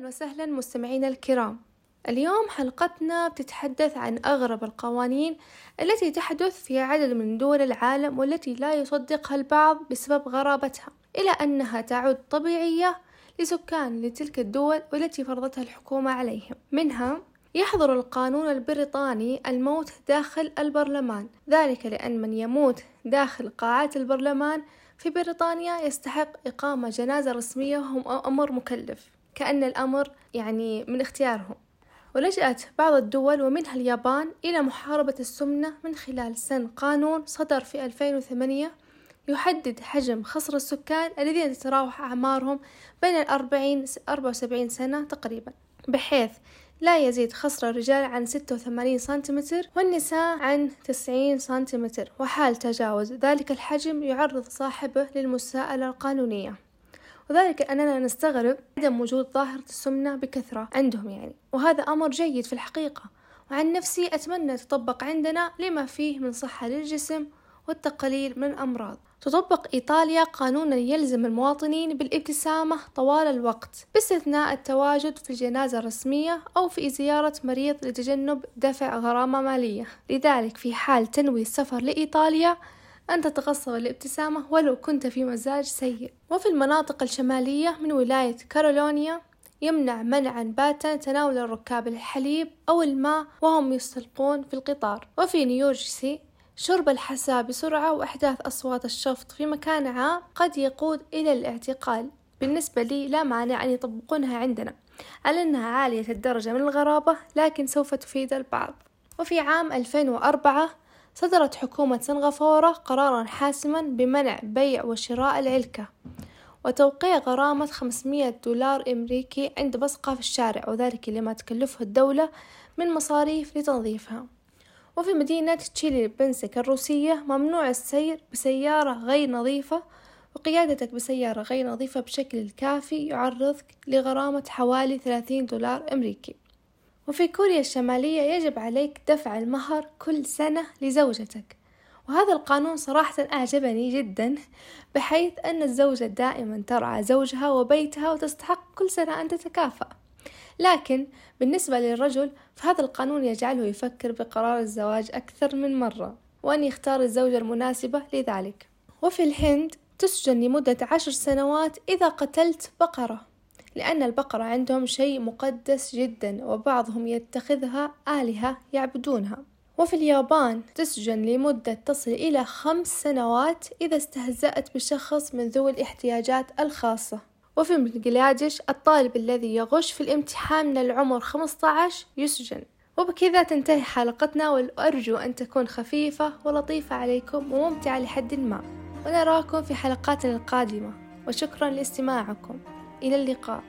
أهلا وسهلا مستمعينا الكرام. اليوم حلقتنا بتتحدث عن أغرب القوانين التي تحدث في عدد من دول العالم والتي لا يصدقها البعض بسبب غرابتها إلى أنها تعد طبيعية لسكان لتلك الدول والتي فرضتها الحكومة عليهم. منها يحظر القانون البريطاني الموت داخل البرلمان. ذلك لأن من يموت داخل قاعات البرلمان في بريطانيا يستحق إقامة جنازة رسمية وهو أمر مكلف. كأن الأمر يعني من اختيارهم. ولجأت بعض الدول ومنها اليابان إلى محاربة السمنة من خلال سن قانون صدر في 2008 يحدد حجم خصر السكان الذين تتراوح أعمارهم بين الأربعين أربعة وسبعين سنة تقريبا بحيث لا يزيد خصر الرجال عن ستة وثمانين سنتيمتر والنساء عن تسعين سنتيمتر. وحال تجاوز ذلك الحجم يعرض صاحبه للمساءلة القانونية. وذلك أننا نستغرب عدم وجود ظاهرة السمنة بكثرة عندهم يعني. وهذا أمر جيد في الحقيقة. وعن نفسي أتمنى تطبق عندنا لما فيه من صحة للجسم والتقليل من الأمراض. تطبق إيطاليا قانونا يلزم المواطنين بالابتسامة طوال الوقت باستثناء التواجد في الجنازة الرسمية أو في زيارة مريض لتجنب دفع غرامة مالية. لذلك في حال تنوي السفر لإيطاليا أن تتغصب الابتسامة ولو كنت في مزاج سيء. وفي المناطق الشمالية من ولاية كارولونيا يمنع منعا باتا تناول الركاب الحليب أو الماء وهم يستلقون في القطار. وفي نيوجيرسي شرب الحساء بسرعة وإحداث أصوات الشفط في مكان عام قد يقود إلى الاعتقال. بالنسبة لي لا مانع أن يطبقونها عندنا. على أنها عالية الدرجة من الغرابة لكن سوف تفيد البعض. وفي عام 2004 صدرت حكومة سنغافورة قرارا حاسما بمنع بيع وشراء العلكة وتوقيع غرامة 500 دولار أمريكي عند بصقة في الشارع وذلك لما تكلفه الدولة من مصاريف لتنظيفها. وفي مدينة تشيليبنسك الروسية ممنوع السير بسيارة غير نظيفة وقيادتك بسيارة غير نظيفة بشكل كافي يعرضك لغرامة حوالي 30 دولار أمريكي. وفي كوريا الشمالية يجب عليك دفع المهر كل سنة لزوجتك. وهذا القانون صراحة أعجبني جدا بحيث أن الزوجة دائما ترعى زوجها وبيتها وتستحق كل سنة أن تتكافأ. لكن بالنسبة للرجل فهذا القانون يجعله يفكر بقرار الزواج أكثر من مرة وأن يختار الزوجة المناسبة لذلك. وفي الهند تسجن لمدة عشر سنوات إذا قتلت بقرة. لأن البقرة عندهم شيء مقدس جدا وبعضهم يتخذها آلهة يعبدونها. وفي اليابان تسجن لمدة تصل إلى خمس سنوات إذا استهزأت بشخص من ذوي الاحتياجات الخاصة. وفي بنجلاديش الطالب الذي يغش في الامتحان من العمر 15 يسجن. وبكذا تنتهي حلقتنا وأرجو أن تكون خفيفة ولطيفة عليكم وممتعة لحد ما. ونراكم في حلقاتنا القادمة. وشكرا لاستماعكم. إلى اللقاء.